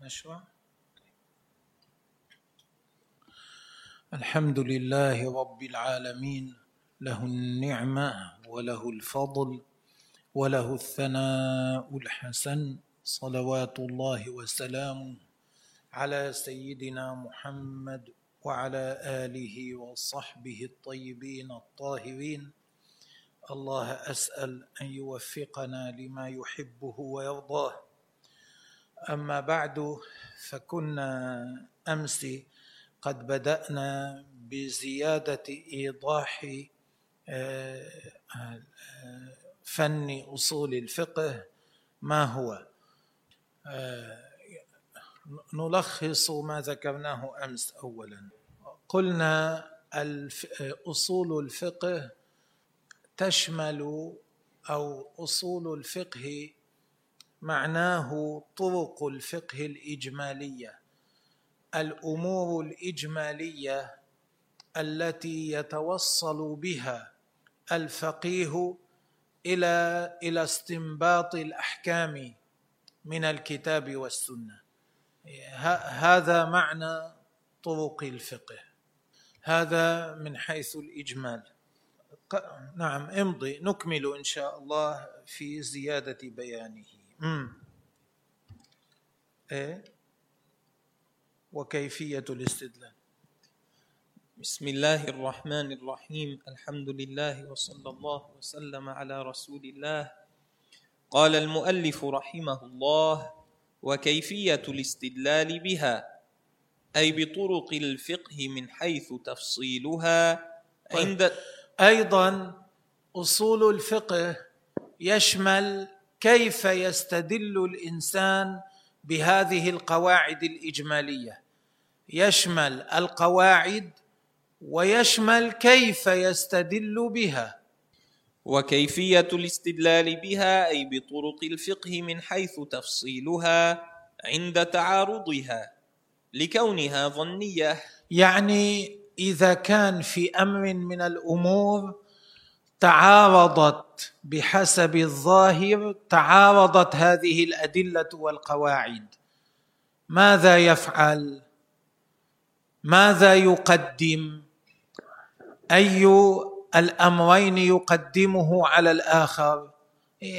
نشرع الحمد لله رب العالمين. له النعمة وله الفضل وله الثناء الحسن. صلوات الله وسلامه على سيدنا محمد وعلى آله وصحبه الطيبين الطاهرين. الله أسأل أن يوفقنا لما يحبه ويرضاه. أما بعد فكنا أمس قد بدأنا بزيادة إيضاح آه، فن أصول الفقه ما هو؟ آه، نلخص ما ذكرناه أمس اولا. قلنا أصول الفقه تشمل أو أصول الفقه معناه طرق الفقه الإجمالية. الأمور الإجمالية التي يتوصل بها الفقيه إلى إلى استنباط الأحكام من الكتاب والسنة. هذا معنى طرق الفقه. هذا من حيث الإجمال. نعم امضي. نكمل إن شاء الله في زيادة بيانه. امم إيه؟ وكيفية الاستدلال؟ بسم الله الرحمن الرحيم. الحمد لله وصلى الله وسلم على رسول الله. قال المؤلف رحمه الله وكيفية الاستدلال بها؟ أي بطرق الفقه من حيث تفصيلها طيب. عند أيضا أصول الفقه يشمل كيف يستدل الإنسان بهذه القواعد الإجمالية؟ يشمل القواعد ويشمل كيف يستدل بها. وكيفية الاستدلال بها أي بطرق الفقه من حيث تفصيلها عند تعارضها لكونها ظنية. يعني إذا كان في أمر من الأمور تعارضت بحسب الظاهر تعارضت هذه الأدلة والقواعد. ماذا يفعل؟ ماذا يقدم؟ أي الأمرين يقدمه على الآخر؟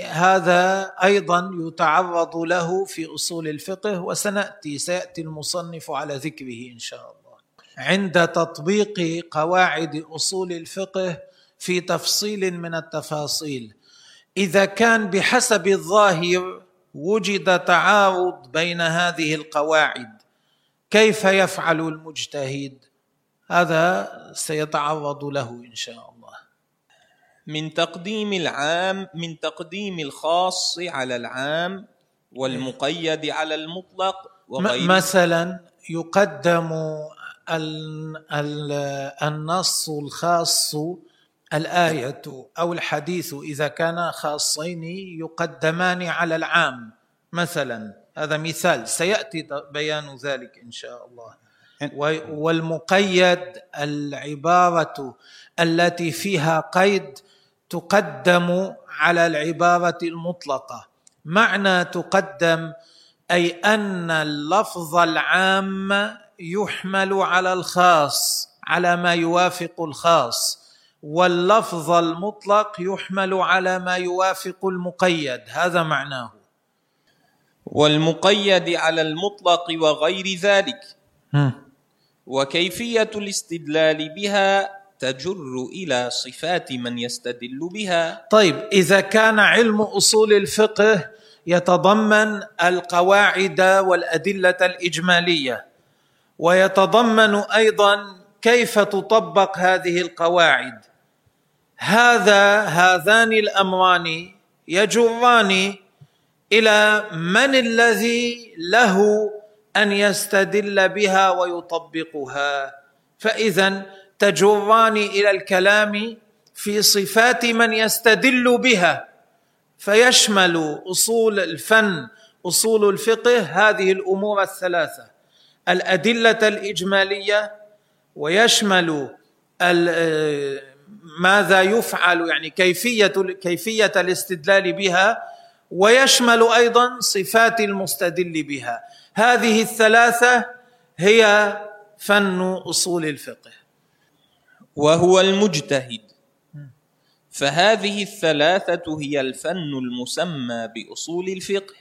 هذا أيضا يتعرض له في أصول الفقه وسنأتي سيأتي المصنف على ذكره إن شاء الله. عند تطبيق قواعد أصول الفقه في تفصيل من التفاصيل. إذا كان بحسب الظاهر وجد تعارض بين هذه القواعد كيف يفعل المجتهد؟ هذا سيتعرض له إن شاء الله. من تقديم العام من تقديم الخاص على العام والمقيد على المطلق وغيره. مثلا يقدم النص الخاص الآية أو الحديث إذا كانا خاصين يقدمان على العام. مثلا هذا مثال. سيأتي بيان ذلك إن شاء الله. والمقيد العبارة التي فيها قيد تقدم على العبارة المطلقة. معنى تقدم أي أن اللفظ العام يحمل على الخاص على ما يوافق الخاص. واللفظ المطلق يحمل على ما يوافق المقيد. هذا معناه. والمقيد على المطلق وغير ذلك. وكيفية الاستدلال بها تجر إلى صفات من يستدل بها. طيب إذا كان علم أصول الفقه يتضمن القواعد والأدلة الإجمالية ويتضمن أيضا كيف تطبق هذه القواعد. هذا هذان الأمران يجران إلى من الذي له أن يستدل بها ويطبقها. فاذا تجران إلى الكلام في صفات من يستدل بها. فيشمل أصول الفن أصول الفقه هذه الأمور الثلاثة. الأدلة الإجمالية ويشمل ماذا يفعل يعني كيفية كيفية الاستدلال بها ويشمل أيضا صفات المستدل بها. هذه الثلاثة هي فن أصول الفقه. وهو المجتهد. فهذه الثلاثة هي الفن المسمى بأصول الفقه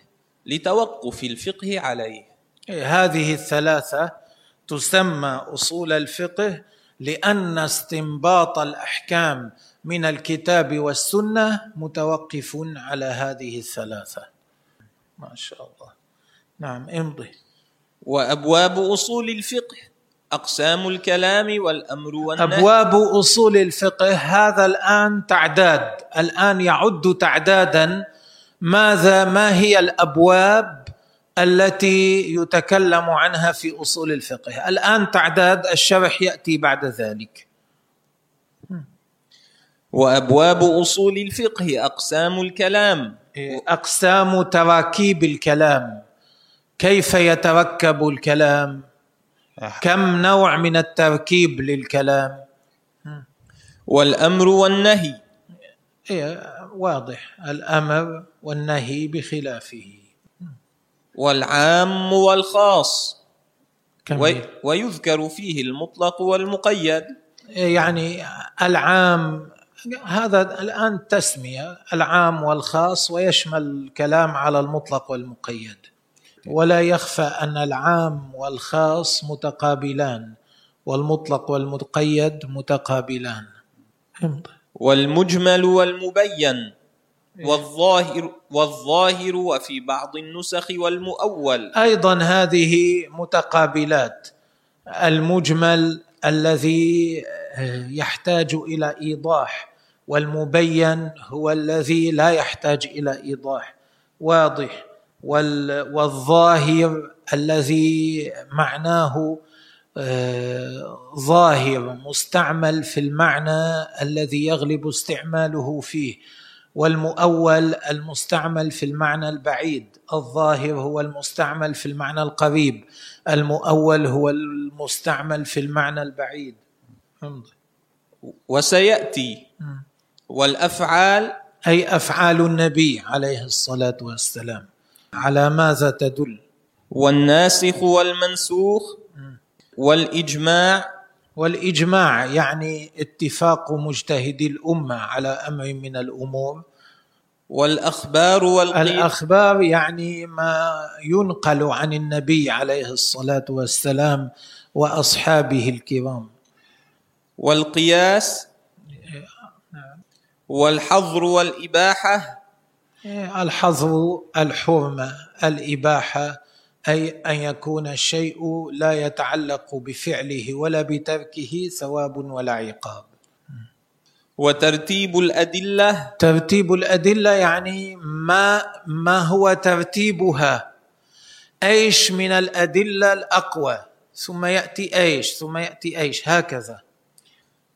لتوقف الفقه عليه. هذه الثلاثة تسمى أصول الفقه لأن استنباط الأحكام من الكتاب والسنة متوقف على هذه الثلاثة. ما شاء الله. نعم امضي. وأبواب أصول الفقه أقسام الكلام والأمر والنهي. أبواب أصول الفقه هذا الآن تعداد. الآن يعد تعدادا. ماذا؟ ما هي الأبواب؟ التي يتكلم عنها في أصول الفقه. الآن تعداد الشرح يأتي بعد ذلك. وأبواب أصول الفقه أقسام الكلام. أقسام تراكيب الكلام. كيف يتركب الكلام؟ كم نوع من التركيب للكلام؟ والأمر والنهي. إيه واضح. الأمر والنهي بخلافه. والعام والخاص. كم ويذكر فيه المطلق والمقيد. يعني العام هذا الآن تسمية العام والخاص ويشمل الكلام على المطلق والمقيد. ولا يخفى أن العام والخاص متقابلان والمطلق والمقيد متقابلان. والمجمل والمبين. والظاهر والظاهر وفي بعض النسخ والمؤول. أيضا هذه متقابلات. المجمل الذي يحتاج إلى إيضاح والمبين هو الذي لا يحتاج إلى إيضاح. واضح. والظاهر الذي معناه آه، ظاهر مستعمل في المعنى الذي يغلب استعماله فيه. والمؤول المستعمل في المعنى البعيد. الظاهر هو المستعمل في المعنى القريب. المؤول هو المستعمل في المعنى البعيد. وسيأتي. والأفعال أي أفعال النبي عليه الصلاة والسلام. على ماذا تدل؟ والناسخ والمنسوخ والإجماع والإجماع يعني اتفاق مجتهدي الأمة على أمر من الأمور. والأخبار والقيل الأخبار يعني ما ينقل عن النبي عليه الصلاة والسلام وأصحابه الكرام. والقياس. والحظر والإباحة. الحظر الحرمة الإباحة أي أن يكون الشيء لا يتعلق بفعله ولا بتركه ثواب ولا عقاب. وترتيب الأدلة. ترتيب الأدلة يعني ما ما هو ترتيبها. إيش من الأدلة الأقوى؟ ثم يأتي إيش؟ ثم يأتي إيش؟ هكذا.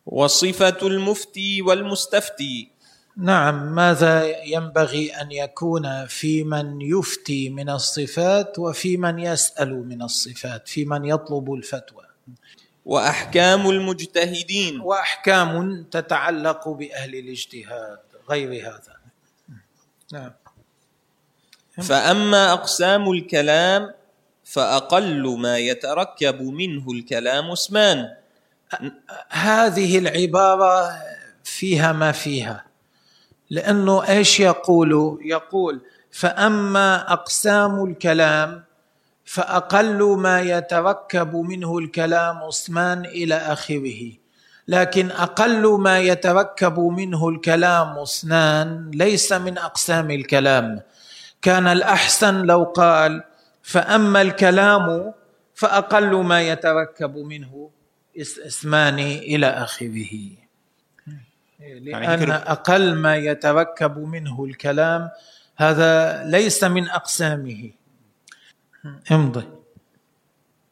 وصفة المفتي والمستفتي. نعم ماذا ينبغي أن يكون في من يفتي من الصفات وفي من يسأل من الصفات في من يطلب الفتوى؟ وأحكام المجتهدين. وأحكام تتعلق بأهل الاجتهاد غير هذا. نعم. فأما أقسام الكلام فأقل ما يتركب منه الكلام اسمان. هذه العبارة فيها ما فيها. لأنه إيش يقول؟ يقول فأما أقسام الكلام فأقل ما يتركب منه الكلام اسمان إلى آخره. لكن أقل ما يتركب منه الكلام اثنان ليس من أقسام الكلام. كان الأحسن لو قال فأما الكلام فأقل ما يتركب منه اسمان إلى آخره. لأن أقل ما يتركب منه الكلام هذا ليس من أقسامه. امضي.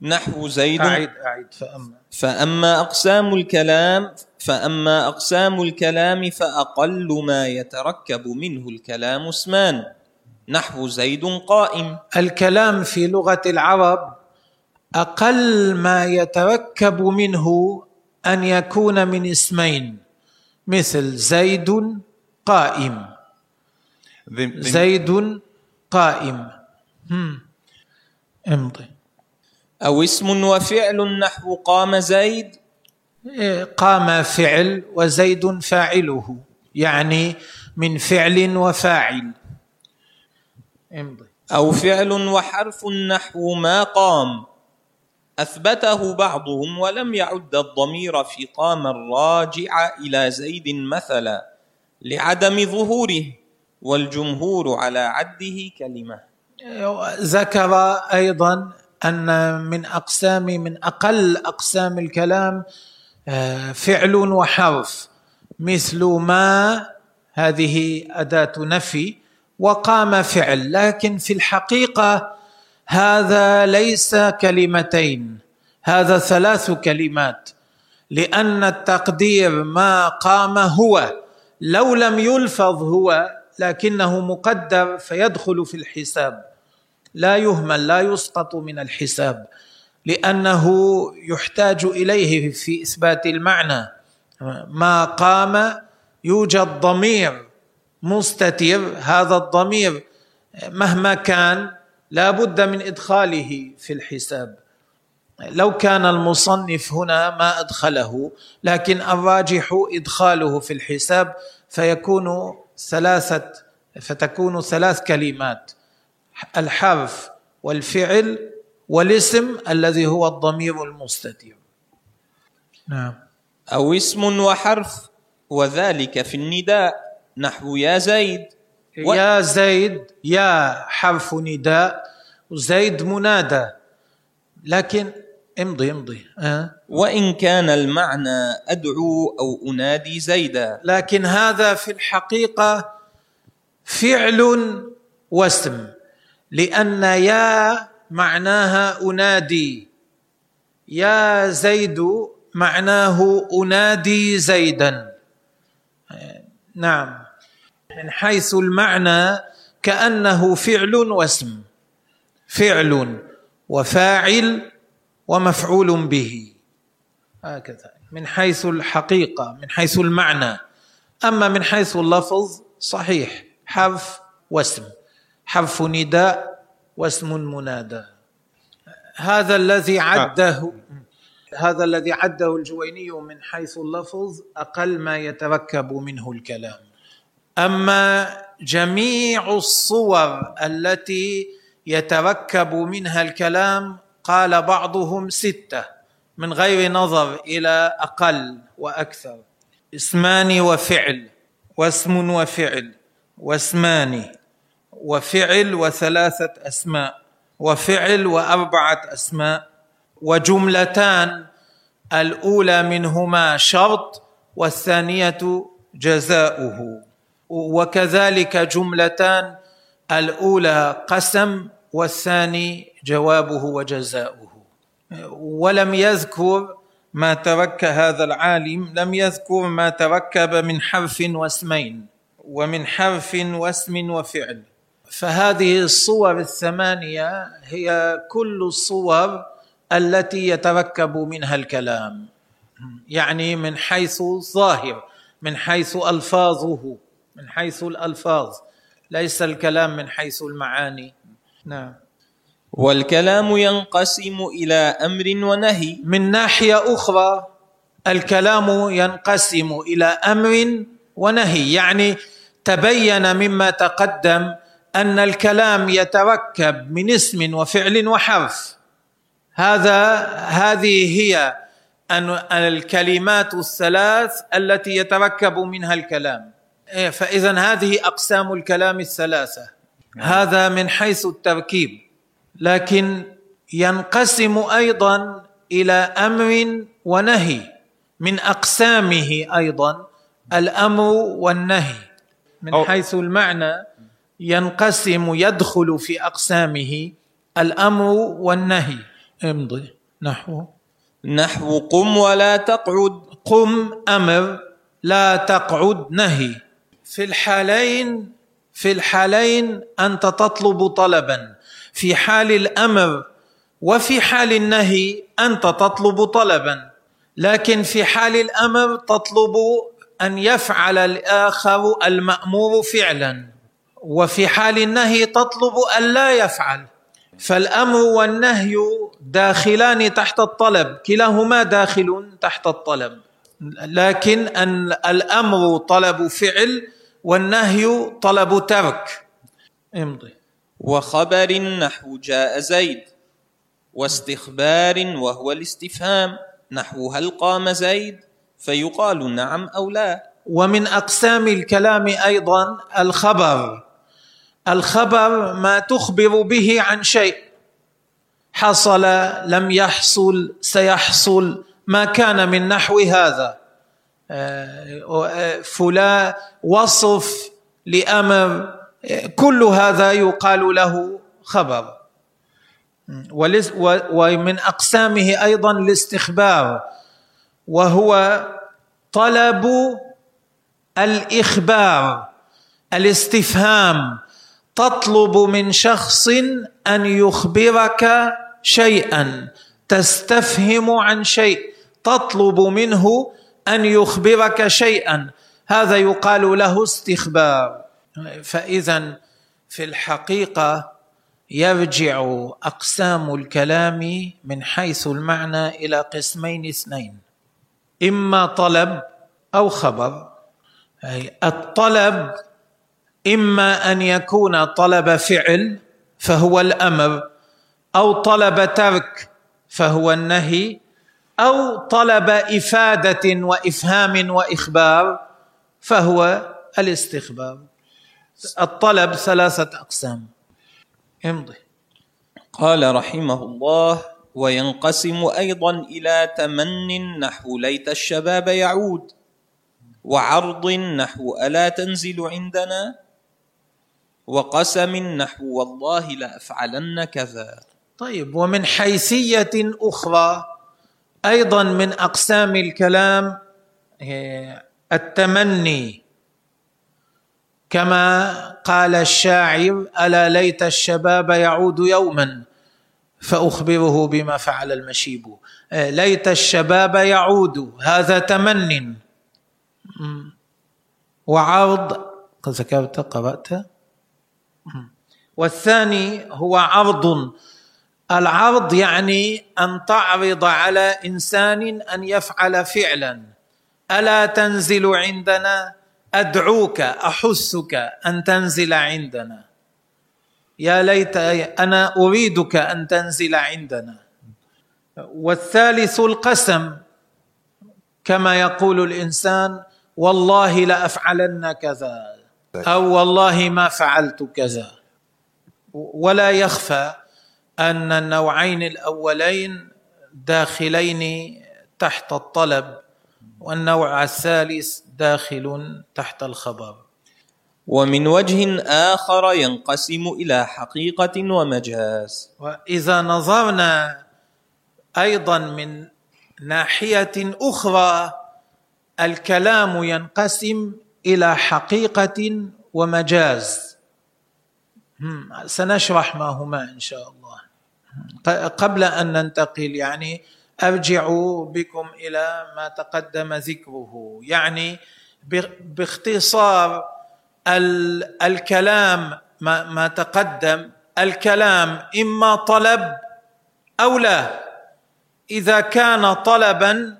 نحو زيد. أعيد أعيد فأما. فأما أقسام الكلام فأما أقسام الكلام فأقل ما يتركب منه الكلام اسمان. نحو زيد قائم. الكلام في لغة العرب أقل ما يتركب منه أن يكون من اسمين. مثل زيد قائم. زيد قائم. هم. امضي. أو اسم وفعل نحو قام زيد؟ إيه، قام فعل وزيد فاعله. يعني من فعل وفاعل. امضي. أو فعل وحرف نحو ما قام. أثبته بعضهم ولم يعد الضمير في قام الراجع إلى زيد مثلا لعدم ظهوره والجمهور على عده كلمة. ذكر أيضا أن من أقسام من أقل أقسام الكلام آه، فعل وحرف مثل ما هذه أداة نفي وقام فعل. لكن في الحقيقة هذا ليس كلمتين هذا ثلاث كلمات لأن التقدير ما قام هو لو لم يلفظ هو لكنه مقدر فيدخل في الحساب. لا يهمل لا يسقط من الحساب لأنه يحتاج إليه في إثبات المعنى. ما قام يوجد ضمير مستتر هذا الضمير مهما كان لا بد من إدخاله في الحساب. لو كان المصنف هنا ما أدخله لكن الراجح إدخاله في الحساب فيكون ثلاثة فتكون ثلاث كلمات الحرف والفعل والاسم الذي هو الضمير المستتر نعم. أو اسم وحرف وذلك في النداء نحو يا زيد. و- يا زيد يا حرف نداء زيد منادى. لكن امضي امضي. أه؟ وإن كان المعنى أدعو أو أنادي زيدا. لكن هذا في الحقيقة فعل واسم لأن يا معناها أنادي. يا زيد معناه أنادي زيدا. نعم. من حيث المعنى كأنه فعل واسم. فعل وفاعل ومفعول به. هكذا. من حيث الحقيقة من حيث المعنى. أما من حيث اللفظ صحيح. حرف واسم. حرف نداء واسم منادى. هذا الذي عده هذا الذي عده الجويني من حيث اللفظ أقل ما يتركب منه الكلام. أما جميع الصور التي يتركب منها الكلام قال بعضهم ستة من غير نظر إلى أقل وأكثر. اسمان وفعل واسم وفعل واسمان وفعل وثلاثة أسماء وفعل وأربعة أسماء وجملتان الأولى منهما شرط والثانية جزاؤه. وكذلك جملتان الأولى قسم والثاني جوابه وجزاؤه. ولم يذكر ما ترك هذا العالم لم يذكر ما تركب من حرف واسمين ومن حرف واسم وفعل. فهذه الصور الثمانية هي كل الصور التي يتركب منها الكلام. يعني من حيث الظاهر من حيث ألفاظه. من حيث الألفاظ ليس الكلام من حيث المعاني. نعم. والكلام ينقسم إلى أمر ونهي. من ناحية أخرى الكلام ينقسم إلى أمر ونهي. يعني تبين مما تقدم أن الكلام يتركب من اسم وفعل وحرف. هذا هذه هي أن الكلمات الثلاث التي يتركب منها الكلام. إيه، فإذا هذه أقسام الكلام الثلاثة. هذا من حيث التركيب. لكن ينقسم أيضا إلى أمر ونهي. من أقسامه أيضا الأمر والنهي. من حيث المعنى ينقسم يدخل في أقسامه الأمر والنهي. امضي. نحو. نحو قم ولا تقعد. قم أمر لا تقعد نهي. في الحالين في الحالين أنت تطلب طلبا. في حال الأمر وفي حال النهي أنت تطلب طلبا. لكن في حال الأمر تطلب أن يفعل الآخر المأمور فعلا. وفي حال النهي تطلب ألا يفعل. فالأمر والنهي داخلان تحت الطلب. كلاهما داخل تحت الطلب. لكن أن الأمر طلب فعل والنهي طلب ترك. امضي. وخبر نحو جاء زيد واستخبار وهو الاستفهام نحو هل قام زيد؟ فيقال نعم أو لا. ومن أقسام الكلام أيضا الخبر. الخبر ما تخبر به عن شيء. حصل لم يحصل سيحصل. ما كان من نحو هذا. آه، فلان وصف لأمر كل هذا يقال له خبر. ومن أقسامه أيضا الاستخبار وهو طلب الإخبار الاستفهام. تطلب من شخص أن يخبرك شيئا تستفهم عن شيء. تطلب منه أن يخبرك شيئا. هذا يقال له استخبار. فاذا في الحقيقة يرجع أقسام الكلام من حيث المعنى إلى قسمين اثنين. إما طلب أو خبر. أي الطلب إما أن يكون طلب فعل فهو الأمر أو طلب ترك فهو النهي أو طلب إفادة وإفهام وإخبار فهو الاستخبار. الطلب ثلاثة أقسام. امضي. قال رحمه الله وينقسم أيضا إلى تمن نحو ليت الشباب يعود وعرض نحو ألا تنزل عندنا وقسم نحو والله لأفعلن كذا. طيب ومن حيثية أخرى أيضا من أقسام الكلام التمني. كما قال الشاعر ألا ليت الشباب يعود يوما فأخبره بما فعل المشيب. ليت الشباب يعود هذا تمن. وعرض ذكرت قرأت. والثاني هو عرض. العرض يعني أن تعرض على إنسان أن يفعل فعلا. ألا تنزل عندنا أدعوك احثك أن تنزل عندنا. يا ليت أنا أريدك أن تنزل عندنا. والثالث القسم كما يقول الإنسان والله لأفعلن كذا أو والله ما فعلت كذا. ولا يخفى أن النوعين الأولين داخلين تحت الطلب والنوع الثالث داخل تحت الخبر. ومن وجه آخر ينقسم إلى حقيقة ومجاز. وإذا نظرنا أيضا من ناحية أخرى الكلام ينقسم إلى حقيقة ومجاز. سنشرح ما هما إن شاء الله. قبل أن ننتقل يعني أرجع بكم إلى ما تقدم ذكره يعني باختصار الكلام ما, ما تقدم الكلام إما طلب أو لا. إذا كان طلبا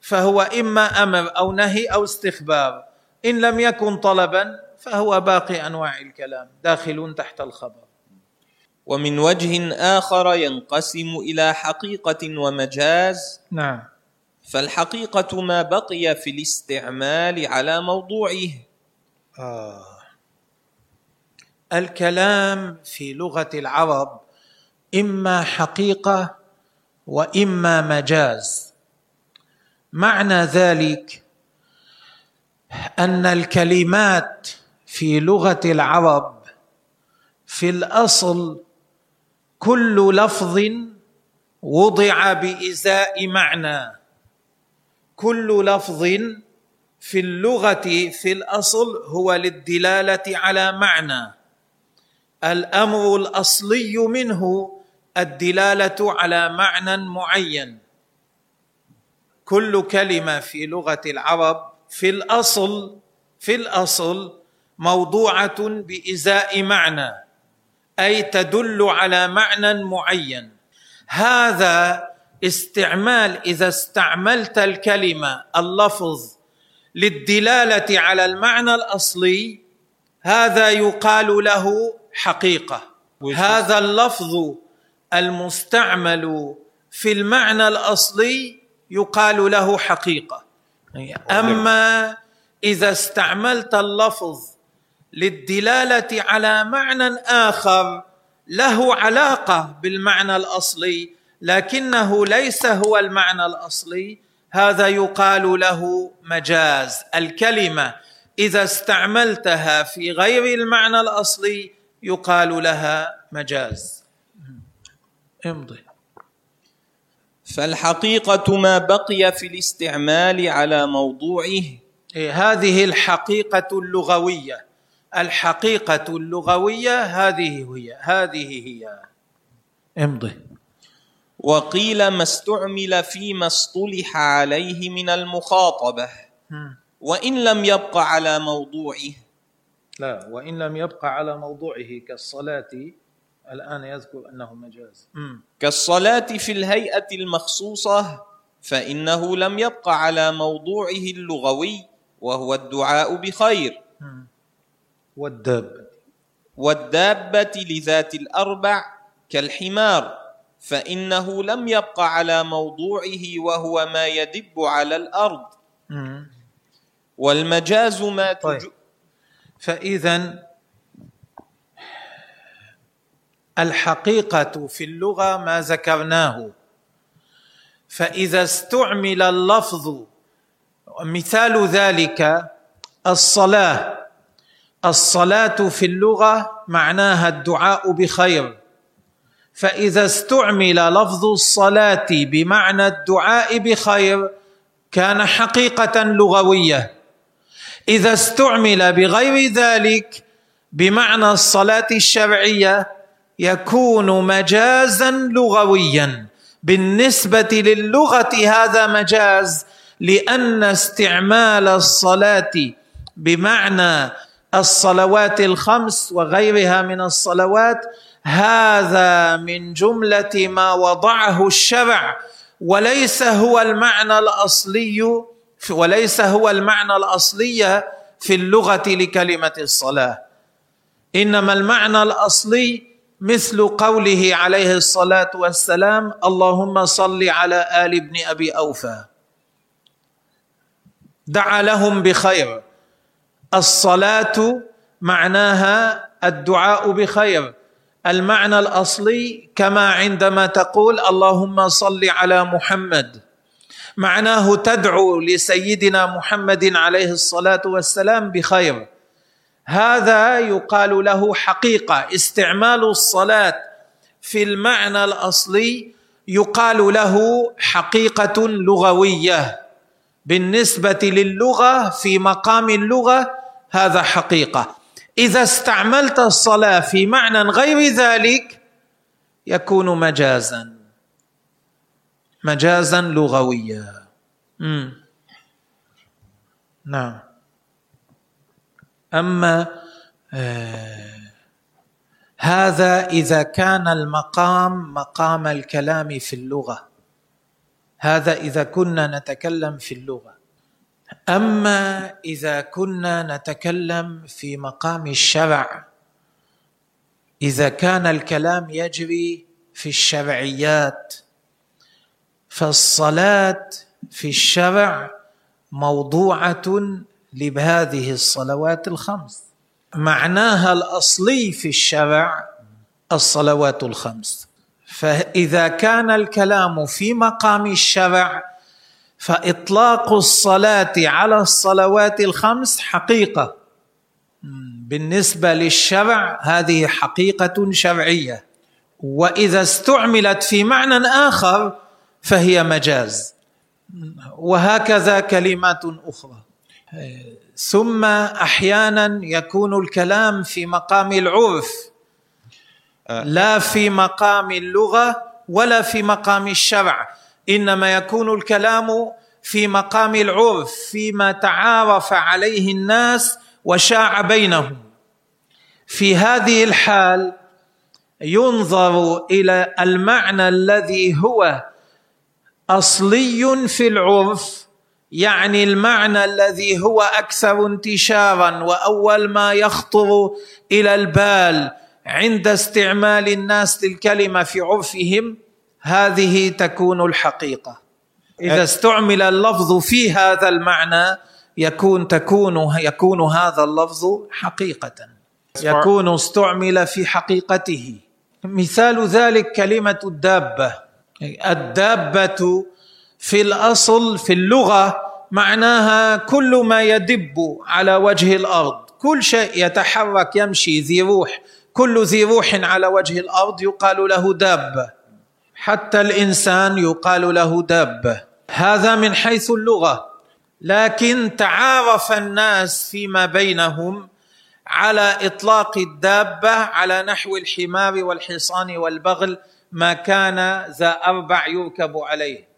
فهو إما أمر أو نهي أو استخبار. إن لم يكن طلبا فهو باقي أنواع الكلام داخل تحت الخبر. ومن وجه آخر ينقسم إلى حقيقة ومجاز. نعم. فالحقيقة ما بقي في الاستعمال على موضوعه. آه. الكلام في لغة العرب إما حقيقة وإما مجاز. معنى ذلك أن الكلمات في لغة العرب في الأصل كل لفظ وضع بإزاء معنى. كل لفظ في اللغة في الأصل هو للدلالة على معنى. الأمر الأصلي منه الدلالة على معنى معين. كل كلمة في لغة العرب في الأصل في الأصل موضوعة بإزاء معنى. أي تدل على معنى معين. هذا استعمال إذا استعملت الكلمة اللفظ للدلالة على المعنى الأصلي هذا يقال له حقيقة. هذا اللفظ المستعمل في المعنى الأصلي يقال له حقيقة. أما إذا استعملت اللفظ للدلالة على معنى آخر له علاقة بالمعنى الأصلي لكنه ليس هو المعنى الأصلي. هذا يقال له مجاز الكلمة إذا استعملتها في غير المعنى الأصلي يقال لها مجاز. امضي. فالحقيقة ما بقي في الاستعمال على موضوعه. إيه، هذه الحقيقة اللغوية. الحقيقة اللغوية هذه هي هذه هي. امضي. وقيل ما استعمل فيما اصطلح عليه من المخاطبة. وإن لم يبق على موضوعه. لا وإن لم يبق على موضوعه كالصلاة الآن يذكر أنه مجاز. كالصلاة في الهيئة المخصوصة فإنه لم يبق على موضوعه اللغوي وهو الدعاء بخير. والدابة. والدابة لذات الأربع كالحمار فإنه لم يبق على موضوعه وهو ما يدب على الأرض. والمجاز ما طيب. فاذا الحقيقة في اللغة ما ذكرناه. فإذا استعمل اللفظ مثال ذلك الصلاة. الصلاة في اللغة معناها الدعاء بخير. فإذا استعمل لفظ الصلاة بمعنى الدعاء بخير كان حقيقة لغوية. إذا استعمل بغير ذلك بمعنى الصلاة الشرعية يكون مجازا لغويا. بالنسبة للغة هذا مجاز لأن استعمال الصلاة بمعنى الصلوات الخمس وغيرها من الصلوات هذا من جملة ما وضعه الشرع وليس هو المعنى الأصلي وليس هو المعنى الأصلي في اللغة لكلمة الصلاة. إنما المعنى الأصلي مثل قوله عليه الصلاة والسلام اللهم صل على آل ابن أبي أوفى. دعا لهم بخير. الصلاة معناها الدعاء بخير. المعنى الأصلي كما عندما تقول اللهم صل على محمد. معناه تدعو لسيدنا محمد عليه الصلاة والسلام بخير. هذا يقال له حقيقة. استعمال الصلاة في المعنى الأصلي يقال له حقيقة لغوية. بالنسبة للغة في مقام اللغة هذا حقيقة. إذا استعملت الصلاة في معنى غير ذلك يكون مجازا. مجازا لغويا. مم. نعم. أما آه هذا إذا كان المقام مقام الكلام في اللغة. هذا إذا كنا نتكلم في اللغة. أما إذا كنا نتكلم في مقام الشرع إذا كان الكلام يجري في الشرعيات فالصلاة في الشرع موضوعة لهذه الصلوات الخمس. معناها الأصلي في الشرع الصلوات الخمس. فإذا كان الكلام في مقام الشرع فإطلاق الصلاة على الصلوات الخمس حقيقة. بالنسبة للشرع هذه حقيقة شرعية. وإذا استعملت في معنى آخر فهي مجاز. وهكذا كلمات أخرى. ثم أحيانا يكون الكلام في مقام العرف. لا في مقام اللغة ولا في مقام الشرع. إنما يكون الكلام في مقام العرف فيما تعارف عليه الناس وشاع بينهم. في هذه الحال ينظر إلى المعنى الذي هو أصلي في العرف يعني المعنى الذي هو أكثر انتشارا وأول ما يخطر إلى البال عند استعمال الناس للكلمة في عرفهم هذه تكون الحقيقة. إذا استعمل اللفظ في هذا المعنى يكون تكون يكون هذا اللفظ حقيقة. يكون استعمل في حقيقته. مثال ذلك كلمة الدابة. الدابة في الأصل في اللغة معناها كل ما يدب على وجه الأرض. كل شيء يتحرك يمشي ذي روح. كل ذي روح على وجه الأرض يقال له دابة. حتى الإنسان يقال له دابه هذا من حيث اللغة. لكن تعارف الناس فيما بينهم على إطلاق الدابة على نحو الحمار والحصان والبغل ما كان ذا أربع يركب عليه.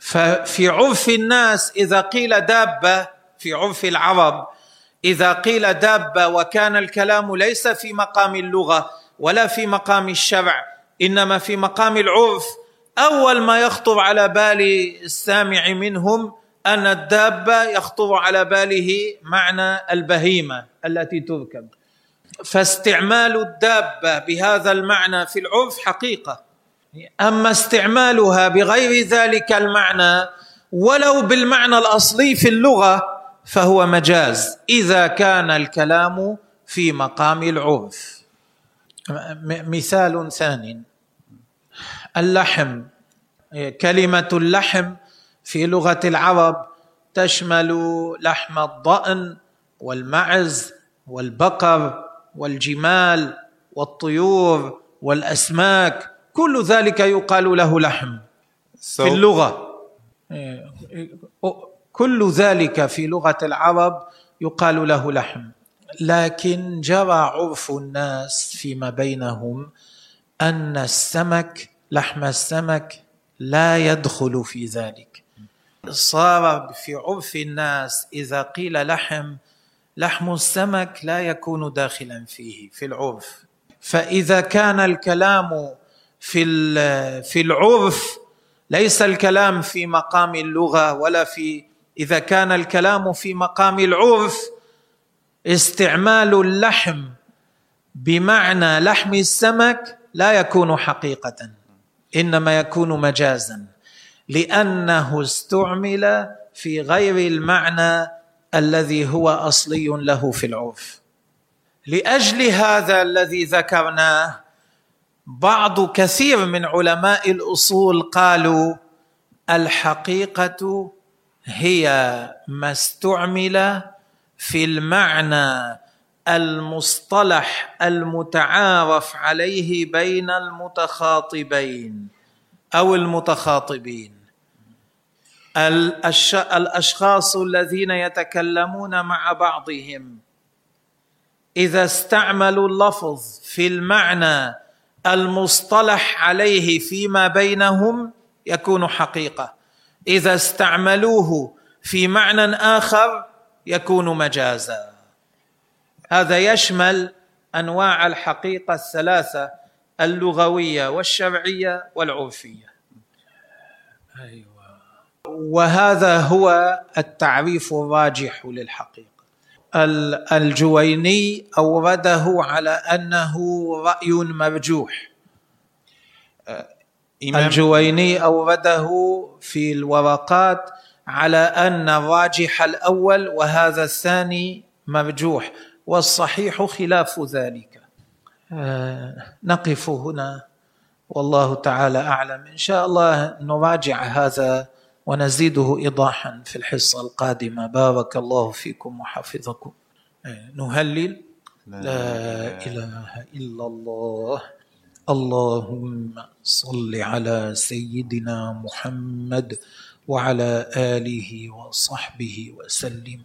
ففي عرف الناس إذا قيل دابة في عرف العرب إذا قيل دابة وكان الكلام ليس في مقام اللغة ولا في مقام الشرع إنما في مقام العرف أول ما يخطر على بال السامع منهم أن الدابة يخطر على باله معنى البهيمة التي تركب فاستعمال الدابة بهذا المعنى في العرف حقيقة. أما استعمالها بغير ذلك المعنى ولو بالمعنى الأصلي في اللغة فهو مجاز. إذا كان الكلام في مقام العرف. مثال ثاني. اللحم كلمة اللحم في لغة العرب تشمل لحم الضأن والمعز والبقر والجمال والطيور والأسماك. كل ذلك يقال له لحم so, في اللغة كل ذلك في لغة العرب يقال له لحم. لكن جرى عرف الناس فيما بينهم أن السمك لحم السمك لا يدخل في ذلك. صار في عرف الناس إذا قيل لحم لحم السمك لا يكون داخلا فيه في العرف. فإذا كان الكلام في في العرف ليس الكلام في مقام اللغة ولا في إذا كان الكلام في مقام العرف استعمال اللحم بمعنى لحم السمك لا يكون حقيقة إنما يكون مجازا لأنه استعمل في غير المعنى الذي هو أصلي له في العرف. لأجل هذا الذي ذكرناه بعض كثير من علماء الأصول قالوا الحقيقة هي ما استعمل في المعنى المصطلح المتعارف عليه بين المتخاطبين أو المتخاطبين. الأشخاص الذين يتكلمون مع بعضهم إذا استعملوا اللفظ في المعنى المصطلح عليه فيما بينهم يكون حقيقة. إذا استعملوه في معنى آخر يكون مجازا. هذا يشمل أنواع الحقيقة الثلاثة اللغوية والشرعية والعرفية. أيوه. وهذا هو التعريف الراجح للحقيقة. الجويني أورده على أنه رأي مرجوح. الجويني أورده في الورقات على أن الراجح الأول وهذا الثاني مرجوح والصحيح خلاف ذلك. نقف هنا. والله تعالى أعلم. إن شاء الله نراجع هذا ونزيده ايضاحا في الحصة القادمة. بارك الله فيكم وحفظكم. نهلل. لا إله إلا الله. اللهم صل على سيدنا محمد وعلى آله وصحبه وسلم.